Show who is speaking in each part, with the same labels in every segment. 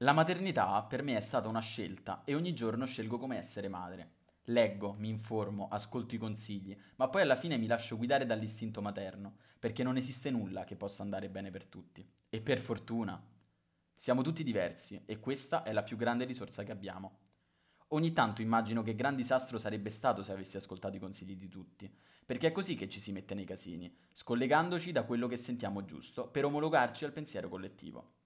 Speaker 1: La maternità per me è stata una scelta e ogni giorno scelgo come essere madre. Leggo, mi informo, ascolto i consigli, ma poi alla fine mi lascio guidare dall'istinto materno, perché non esiste nulla che possa andare bene per tutti. E per fortuna. Siamo tutti diversi e questa è la più grande risorsa che abbiamo. Ogni tanto immagino che gran disastro sarebbe stato se avessi ascoltato i consigli di tutti, perché è così che ci si mette nei casini, scollegandoci da quello che sentiamo giusto per omologarci al pensiero collettivo.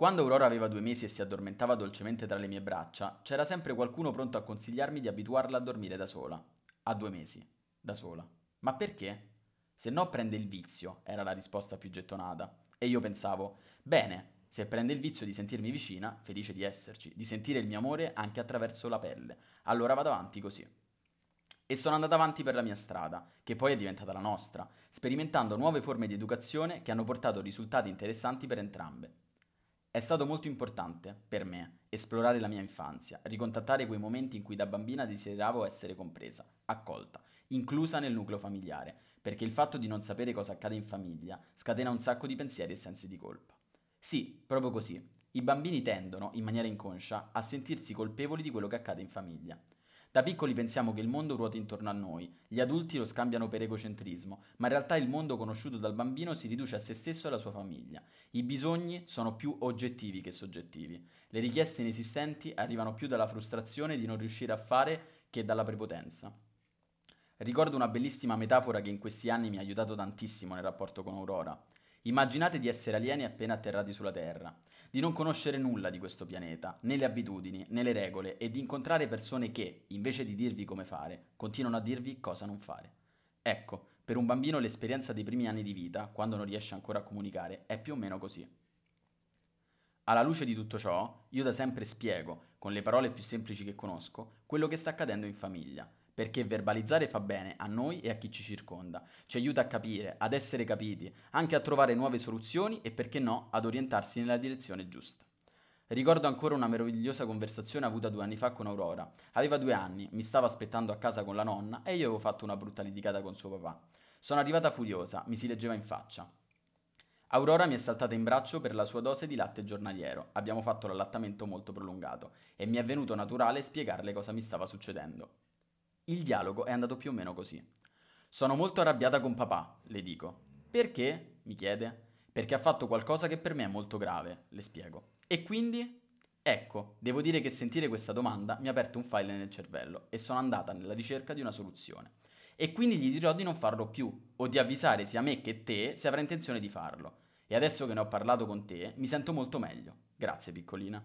Speaker 1: Quando Aurora aveva due mesi e si addormentava dolcemente tra le mie braccia, c'era sempre qualcuno pronto a consigliarmi di abituarla a dormire da sola. A due mesi. Da sola. Ma perché? Se no prende il vizio, era la risposta più gettonata. E io pensavo, bene, se prende il vizio di sentirmi vicina, felice di esserci, di sentire il mio amore anche attraverso la pelle, allora vado avanti così. E sono andata avanti per la mia strada, che poi è diventata la nostra, sperimentando nuove forme di educazione che hanno portato risultati interessanti per entrambe. È stato molto importante, per me, esplorare la mia infanzia, ricontattare quei momenti in cui da bambina desideravo essere compresa, accolta, inclusa nel nucleo familiare, perché il fatto di non sapere cosa accade in famiglia scatena un sacco di pensieri e sensi di colpa. Sì, proprio così. I bambini tendono, in maniera inconscia, a sentirsi colpevoli di quello che accade in famiglia. Da piccoli pensiamo che il mondo ruoti intorno a noi, gli adulti lo scambiano per egocentrismo, ma in realtà il mondo conosciuto dal bambino si riduce a se stesso e alla sua famiglia. I bisogni sono più oggettivi che soggettivi. Le richieste inesistenti arrivano più dalla frustrazione di non riuscire a fare che dalla prepotenza. Ricordo una bellissima metafora che in questi anni mi ha aiutato tantissimo nel rapporto con Aurora. Immaginate di essere alieni appena atterrati sulla Terra di non conoscere nulla di questo pianeta, né le abitudini, né le regole, e di incontrare persone che, invece di dirvi come fare, continuano a dirvi cosa non fare. Ecco, per un bambino l'esperienza dei primi anni di vita, quando non riesce ancora a comunicare, è più o meno così. Alla luce di tutto ciò, io da sempre spiego, con le parole più semplici che conosco, quello che sta accadendo in famiglia, perché verbalizzare fa bene a noi e a chi ci circonda, ci aiuta a capire, ad essere capiti, anche a trovare nuove soluzioni e perché no, ad orientarsi nella direzione giusta. Ricordo ancora una meravigliosa conversazione avuta due anni fa con Aurora. Aveva due anni, mi stava aspettando a casa con la nonna e io avevo fatto una brutta litigata con suo papà. Sono arrivata furiosa, mi si leggeva in faccia. Aurora mi è saltata in braccio per la sua dose di latte giornaliero. Abbiamo fatto l'allattamento molto prolungato e mi è venuto naturale spiegarle cosa mi stava succedendo. Il dialogo è andato più o meno così. Sono molto arrabbiata con papà, le dico. Perché? mi chiede. Perché ha fatto qualcosa che per me è molto grave, le spiego. E quindi? Ecco, devo dire che sentire questa domanda mi ha aperto un file nel cervello e sono andata nella ricerca di una soluzione. E quindi gli dirò di non farlo più, o di avvisare sia me che te se avrà intenzione di farlo. E adesso che ne ho parlato con te, mi sento molto meglio. Grazie, piccolina.